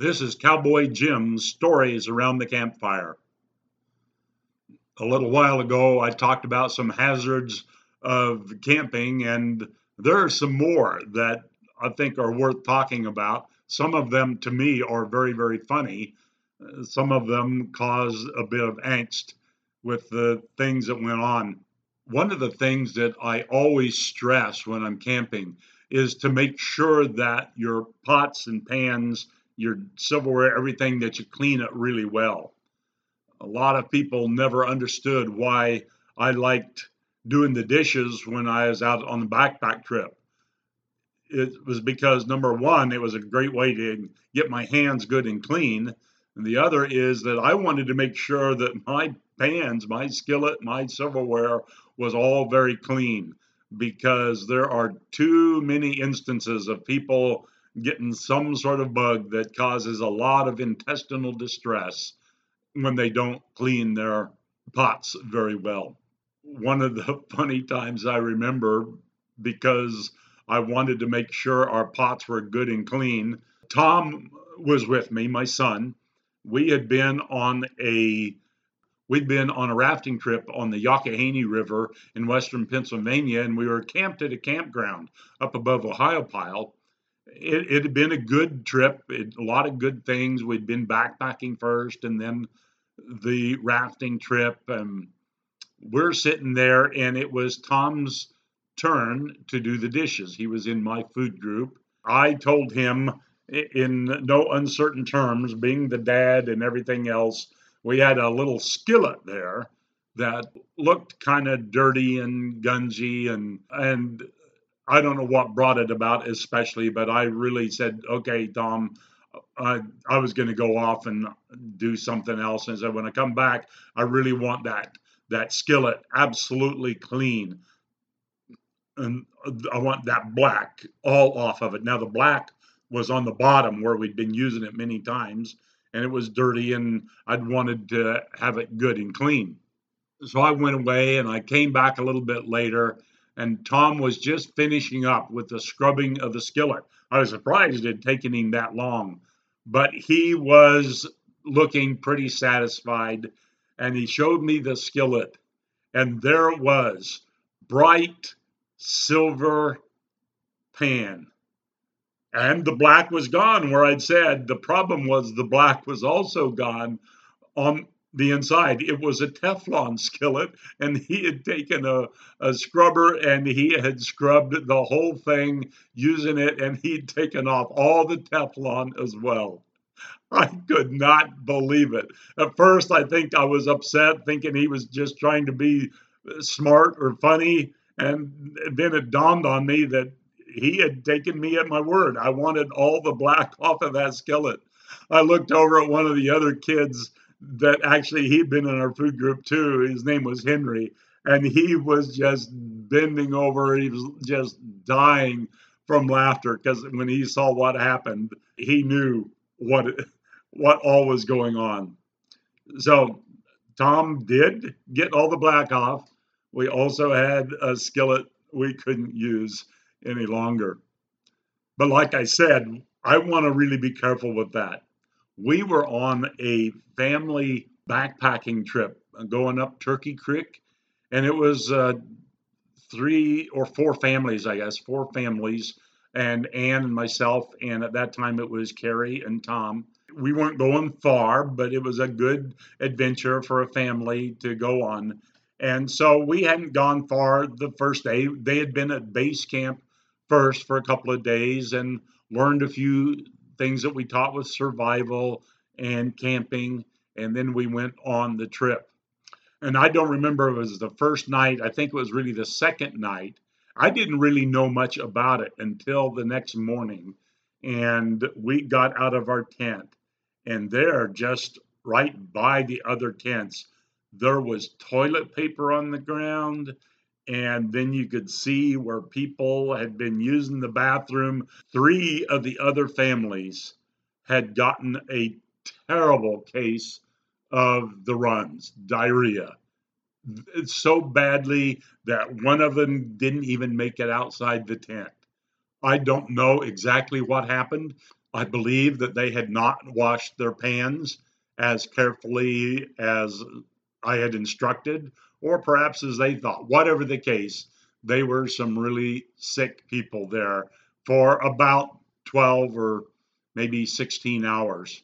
This is Cowboy Jim's Stories Around the Campfire. A little while ago, I talked about some hazards of camping, and there are some more that I think are worth talking about. Some of them, to me, are very, very funny. Some of them cause a bit of angst with the things that went on. One of the things that I always stress when I'm camping is to make sure that your pots and pans your silverware, everything that you clean it really well. A lot of people never understood why I liked doing the dishes when I was out on the backpack trip. It was because number one, it was a great way to get my hands good and clean. And the other is that I wanted to make sure that my pans, my skillet, my silverware was all very clean because there are too many instances of people getting some sort of bug that causes a lot of intestinal distress when they don't clean their pots very well. One of the funny times I remember because I wanted to make sure our pots were good and clean. Tom was with me, my son. We had been on a we'd been on a rafting trip on the Youghiogheny River in western Pennsylvania, and we were camped at a campground up above Ohiopyle it, it had been a good trip. It, a lot of good things. We'd been backpacking first, and then the rafting trip. And we're sitting there, and it was Tom's turn to do the dishes. He was in my food group. I told him in no uncertain terms, being the dad and everything else, we had a little skillet there that looked kind of dirty and gungy and and I don't know what brought it about, especially, but I really said, okay, Tom, uh, I, I was going to go off and do something else. And said, when I come back, I really want that that skillet absolutely clean, and I want that black all off of it. Now the black was on the bottom where we'd been using it many times, and it was dirty, and I'd wanted to have it good and clean. So I went away, and I came back a little bit later and Tom was just finishing up with the scrubbing of the skillet. I was surprised it had taken him that long, but he was looking pretty satisfied. And he showed me the skillet, and there it was bright silver pan. And the black was gone where I'd said the problem was the black was also gone on the inside. It was a Teflon skillet, and he had taken a, a scrubber and he had scrubbed the whole thing using it, and he'd taken off all the Teflon as well. I could not believe it. At first, I think I was upset, thinking he was just trying to be smart or funny. And then it dawned on me that he had taken me at my word. I wanted all the black off of that skillet. I looked over at one of the other kids that actually he'd been in our food group too. His name was Henry, and he was just bending over. He was just dying from laughter because when he saw what happened, he knew what what all was going on. So Tom did get all the black off. We also had a skillet we couldn't use any longer. But like I said, I want to really be careful with that we were on a family backpacking trip going up Turkey Creek, and it was uh, three or four families, I guess, four families, and Ann and myself, and at that time it was Carrie and Tom. We weren't going far, but it was a good adventure for a family to go on. And so we hadn't gone far the first day. They had been at base camp first for a couple of days and learned a few things that we taught with survival and camping. And then we went on the trip. And I don't remember it was the first night, I think it was really the second night. I didn't really know much about it until the next morning. And we got out of our tent, and there, just right by the other tents, there was toilet paper on the ground and then you could see where people had been using the bathroom. Three of the other families had gotten a terrible case of the runs, diarrhea. So badly that one of them didn't even make it outside the tent. I don't know exactly what happened. I believe that they had not washed their pans as carefully as I had instructed, or perhaps as they thought. Whatever the case, they were some really sick people there for about 12 or maybe 16 hours.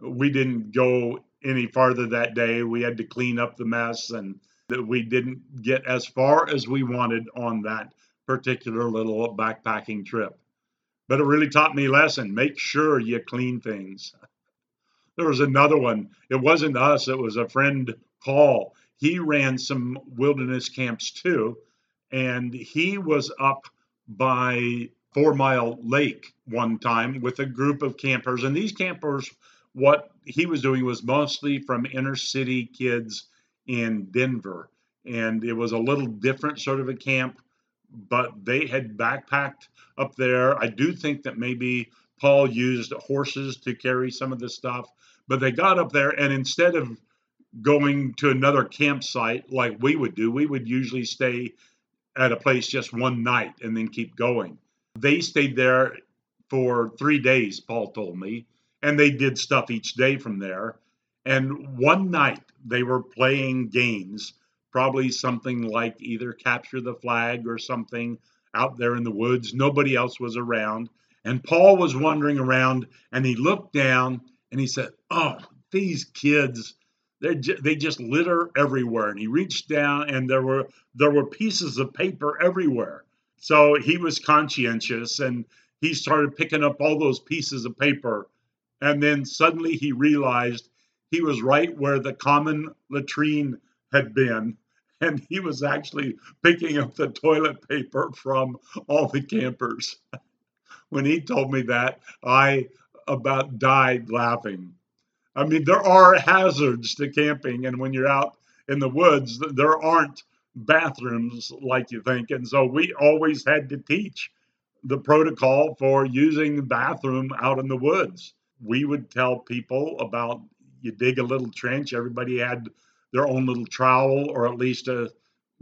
We didn't go any farther that day. We had to clean up the mess and that we didn't get as far as we wanted on that particular little backpacking trip. But it really taught me a lesson. Make sure you clean things. There was another one. It wasn't us, it was a friend, Paul. He ran some wilderness camps too. And he was up by Four Mile Lake one time with a group of campers. And these campers, what he was doing was mostly from inner city kids in Denver. And it was a little different sort of a camp, but they had backpacked up there. I do think that maybe Paul used horses to carry some of the stuff, but they got up there and instead of going to another campsite like we would do, we would usually stay at a place just one night and then keep going. They stayed there for three days, Paul told me, and they did stuff each day from there. And one night they were playing games, probably something like either capture the flag or something out there in the woods. Nobody else was around. And Paul was wandering around and he looked down and he said, Oh, these kids, they they just litter everywhere. And he reached down and there were there were pieces of paper everywhere. So he was conscientious and he started picking up all those pieces of paper. And then suddenly he realized he was right where the common latrine had been. And he was actually picking up the toilet paper from all the campers. when he told me that, I about died laughing. I mean, there are hazards to camping, and when you're out in the woods, there aren't bathrooms like you think. And so we always had to teach the protocol for using the bathroom out in the woods. We would tell people about you dig a little trench, everybody had their own little trowel, or at least a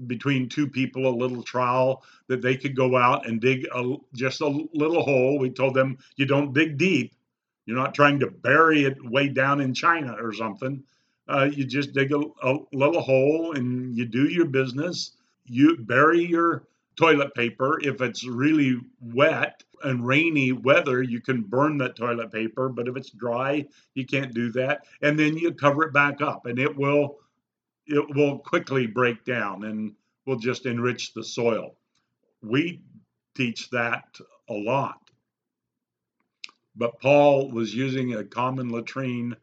between two people a little trowel that they could go out and dig a, just a little hole. We told them you don't dig deep. You're not trying to bury it way down in China or something. Uh, you just dig a, a little hole and you do your business. You bury your toilet paper. If it's really wet and rainy weather, you can burn that toilet paper. But if it's dry, you can't do that. And then you cover it back up, and it will it will quickly break down and will just enrich the soil. We teach that a lot. But Paul was using a common latrine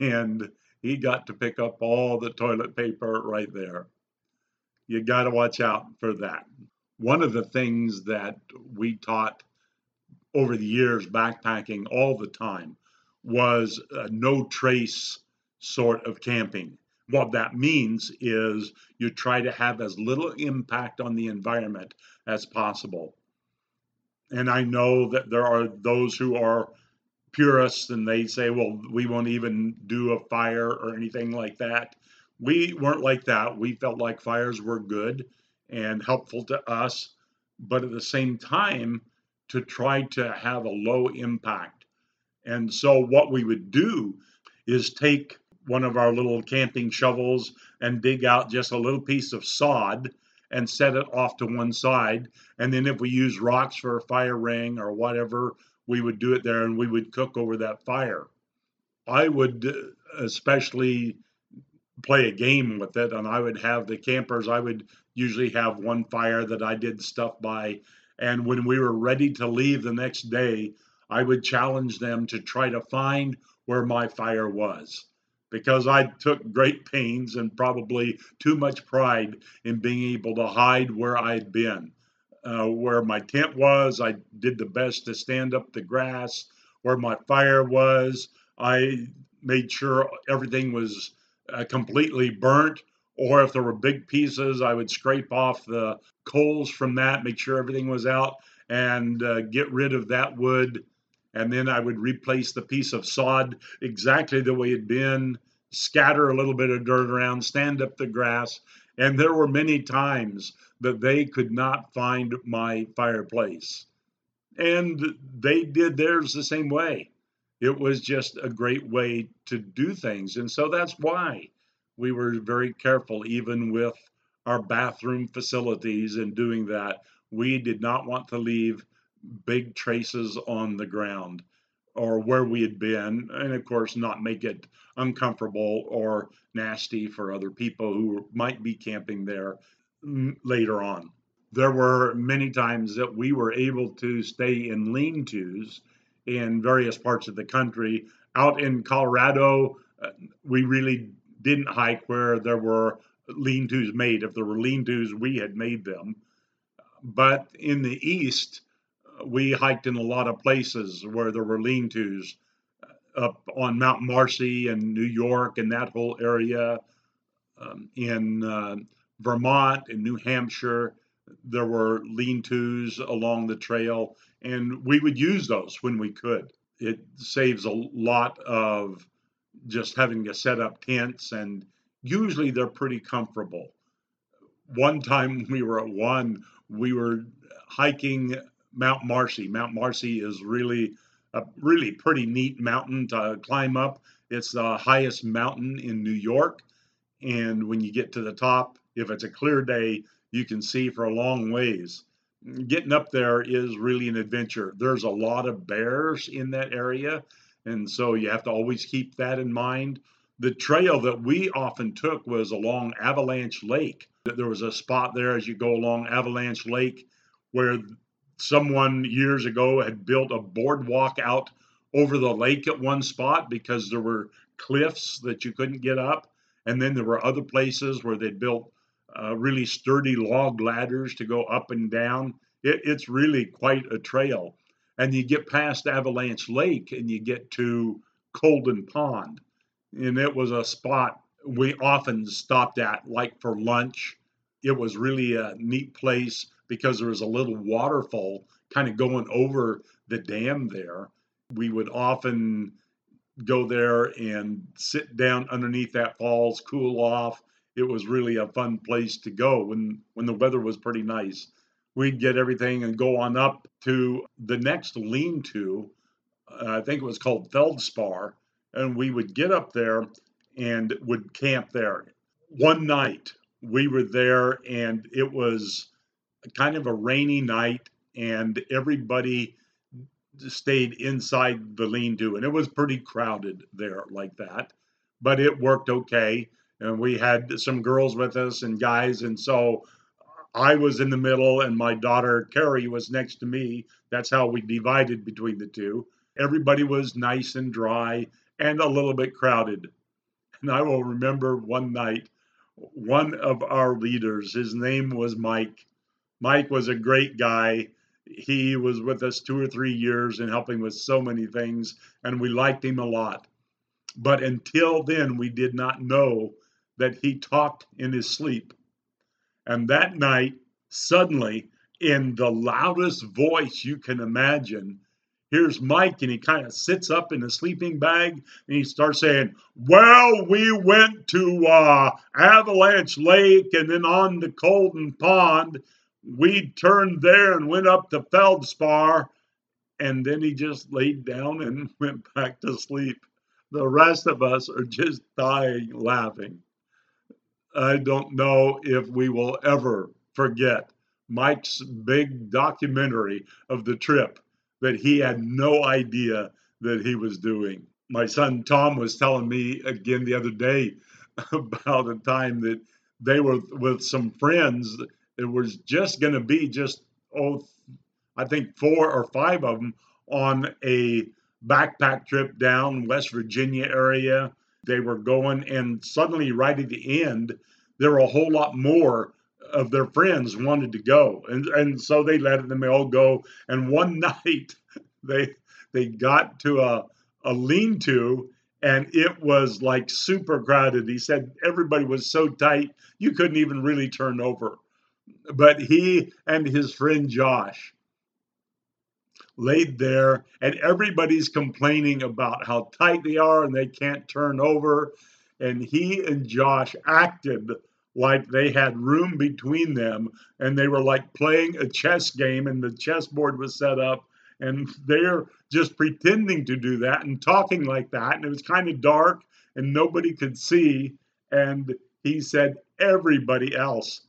and he got to pick up all the toilet paper right there. You got to watch out for that. One of the things that we taught over the years backpacking all the time was no trace sort of camping. What that means is you try to have as little impact on the environment as possible. And I know that there are those who are purists and they say, well, we won't even do a fire or anything like that. We weren't like that. We felt like fires were good and helpful to us, but at the same time, to try to have a low impact. And so, what we would do is take one of our little camping shovels and dig out just a little piece of sod and set it off to one side. And then, if we use rocks for a fire ring or whatever, we would do it there and we would cook over that fire. I would uh, especially play a game with it, and I would have the campers, I would usually have one fire that I did stuff by. And when we were ready to leave the next day, I would challenge them to try to find where my fire was because I took great pains and probably too much pride in being able to hide where I'd been uh, where my tent was. I did the best to stand up the grass. Where my fire was, I made sure everything was uh, completely burnt. Or if there were big pieces, I would scrape off the coals from that, make sure everything was out, and uh, get rid of that wood. And then I would replace the piece of sod exactly the way it had been, scatter a little bit of dirt around, stand up the grass. And there were many times that they could not find my fireplace. And they did theirs the same way. It was just a great way to do things. And so that's why we were very careful, even with our bathroom facilities and doing that. We did not want to leave big traces on the ground or where we had been, and of course, not make it uncomfortable or nasty for other people who might be camping there later on. There were many times that we were able to stay in lean tos in various parts of the country. Out in Colorado, uh, we really didn't hike where there were lean tos made. If there were lean tos, we had made them. But in the east, we hiked in a lot of places where there were lean tos uh, up on Mount Marcy and New York and that whole area. Um, in uh, Vermont and New Hampshire, there were lean tos along the trail, and we would use those when we could. It saves a lot of just having to set up tents, and usually they're pretty comfortable. One time we were at one, we were hiking Mount Marcy. Mount Marcy is really a really pretty neat mountain to climb up. It's the highest mountain in New York. And when you get to the top, if it's a clear day, you can see for a long ways. Getting up there is really an adventure. There's a lot of bears in that area. And so you have to always keep that in mind. The trail that we often took was along Avalanche Lake. There was a spot there as you go along Avalanche Lake where someone years ago had built a boardwalk out over the lake at one spot because there were cliffs that you couldn't get up. And then there were other places where they built uh, really sturdy log ladders to go up and down. It, it's really quite a trail. And you get past Avalanche Lake and you get to Colden Pond. And it was a spot we often stopped at, like for lunch. It was really a neat place because there was a little waterfall kind of going over the dam there. We would often go there and sit down underneath that falls, cool off. It was really a fun place to go when when the weather was pretty nice. We'd get everything and go on up to the next lean-to. Uh, I think it was called Feldspar, and we would get up there and would camp there. One night we were there, and it was kind of a rainy night, and everybody stayed inside the lean-to, and it was pretty crowded there like that, but it worked okay. And we had some girls with us and guys, and so I was in the middle, and my daughter Carrie was next to me. That's how we divided between the two. Everybody was nice and dry and a little bit crowded. And I will remember one night, one of our leaders, his name was Mike, Mike was a great guy. He was with us two or three years and helping with so many things, and we liked him a lot. But until then, we did not know that he talked in his sleep. And that night, suddenly, in the loudest voice you can imagine, here's Mike, and he kind of sits up in a sleeping bag and he starts saying, Well, we went to uh, Avalanche Lake and then on to Colden Pond we turned there and went up to Feldspar, and then he just laid down and went back to sleep. The rest of us are just dying laughing. I don't know if we will ever forget Mike's big documentary of the trip that he had no idea that he was doing. My son Tom was telling me again the other day about a time that they were with some friends it was just going to be just oh i think four or five of them on a backpack trip down west virginia area. They were going and suddenly right at the end there were a whole lot more of their friends wanted to go. And and so they let them all go. And one night they they got to a a lean-to and it was like super crowded. He said everybody was so tight you couldn't even really turn over but he and his friend Josh laid there, and everybody's complaining about how tight they are and they can't turn over. And he and Josh acted like they had room between them and they were like playing a chess game and the chessboard was set up and they're just pretending to do that and talking like that. And it was kind of dark and nobody could see. And he said everybody else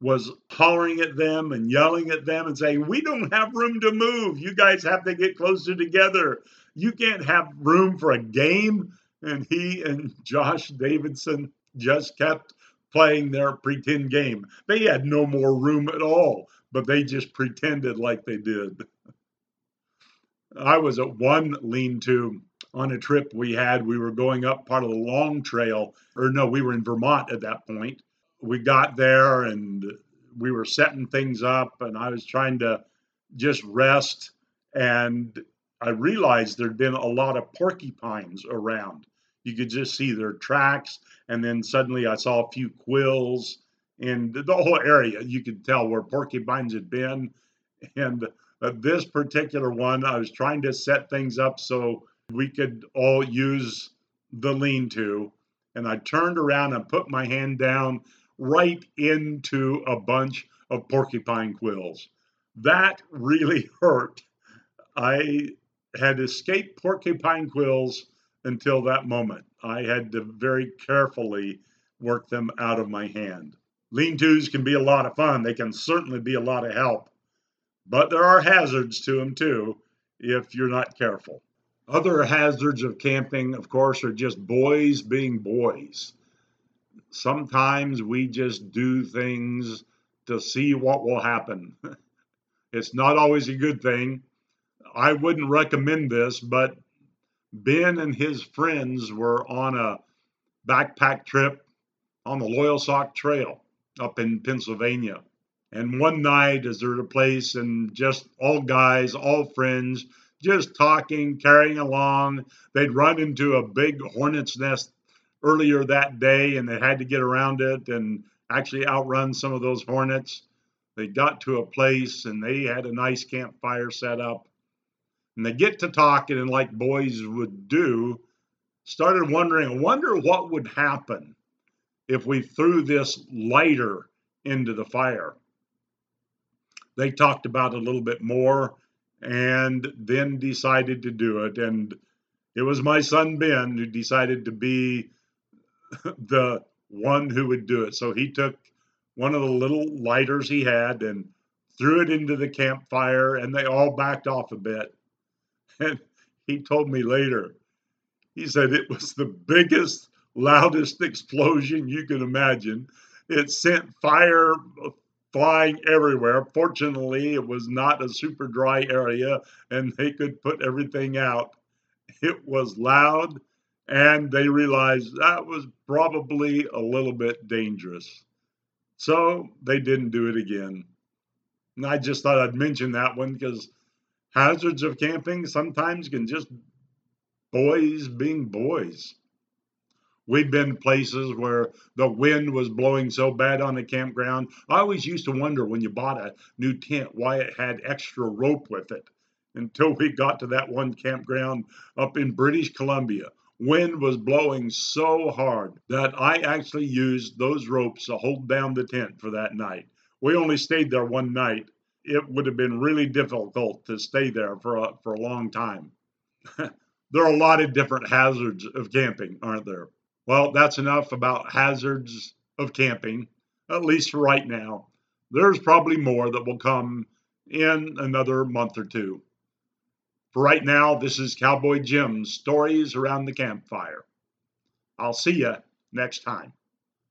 was hollering at them and yelling at them and saying, We don't have room to move. You guys have to get closer together. You can't have room for a game. And he and Josh Davidson just kept playing their pretend game. They had no more room at all, but they just pretended like they did. I was at one lean to on a trip we had. We were going up part of the long trail, or no, we were in Vermont at that point. We got there and we were setting things up, and I was trying to just rest. And I realized there'd been a lot of porcupines around. You could just see their tracks, and then suddenly I saw a few quills, and the whole area you could tell where porcupines had been. And uh, this particular one, I was trying to set things up so we could all use the lean to. And I turned around and put my hand down right into a bunch of porcupine quills. That really hurt. I had escaped porcupine quills until that moment. I had to very carefully work them out of my hand. Lean tos can be a lot of fun, they can certainly be a lot of help, but there are hazards to them too if you're not careful. Other hazards of camping, of course, are just boys being boys. Sometimes we just do things to see what will happen. it's not always a good thing. I wouldn't recommend this, but Ben and his friends were on a backpack trip on the Loyalsock Trail up in Pennsylvania. And one night, as they're at a place and just all guys, all friends, just talking, carrying along. They'd run into a big hornet's nest earlier that day and they had to get around it and actually outrun some of those hornets. They got to a place and they had a nice campfire set up. And they get to talking, and like boys would do, started wondering, I wonder what would happen if we threw this lighter into the fire. They talked about it a little bit more and then decided to do it. And it was my son Ben who decided to be the one who would do it. So he took one of the little lighters he had and threw it into the campfire, and they all backed off a bit. And he told me later, he said it was the biggest, loudest explosion you can imagine. It sent fire flying everywhere. Fortunately, it was not a super dry area and they could put everything out. It was loud and they realized that was probably a little bit dangerous. So they didn't do it again. And I just thought I'd mention that one because hazards of camping sometimes can just boys being boys. We've been places where the wind was blowing so bad on the campground. I always used to wonder when you bought a new tent why it had extra rope with it until we got to that one campground up in British Columbia. Wind was blowing so hard that I actually used those ropes to hold down the tent for that night. We only stayed there one night. It would have been really difficult to stay there for a, for a long time. there are a lot of different hazards of camping, aren't there? Well, that's enough about hazards of camping, at least for right now. There's probably more that will come in another month or two. For right now, this is Cowboy Jim's Stories Around the Campfire. I'll see you next time.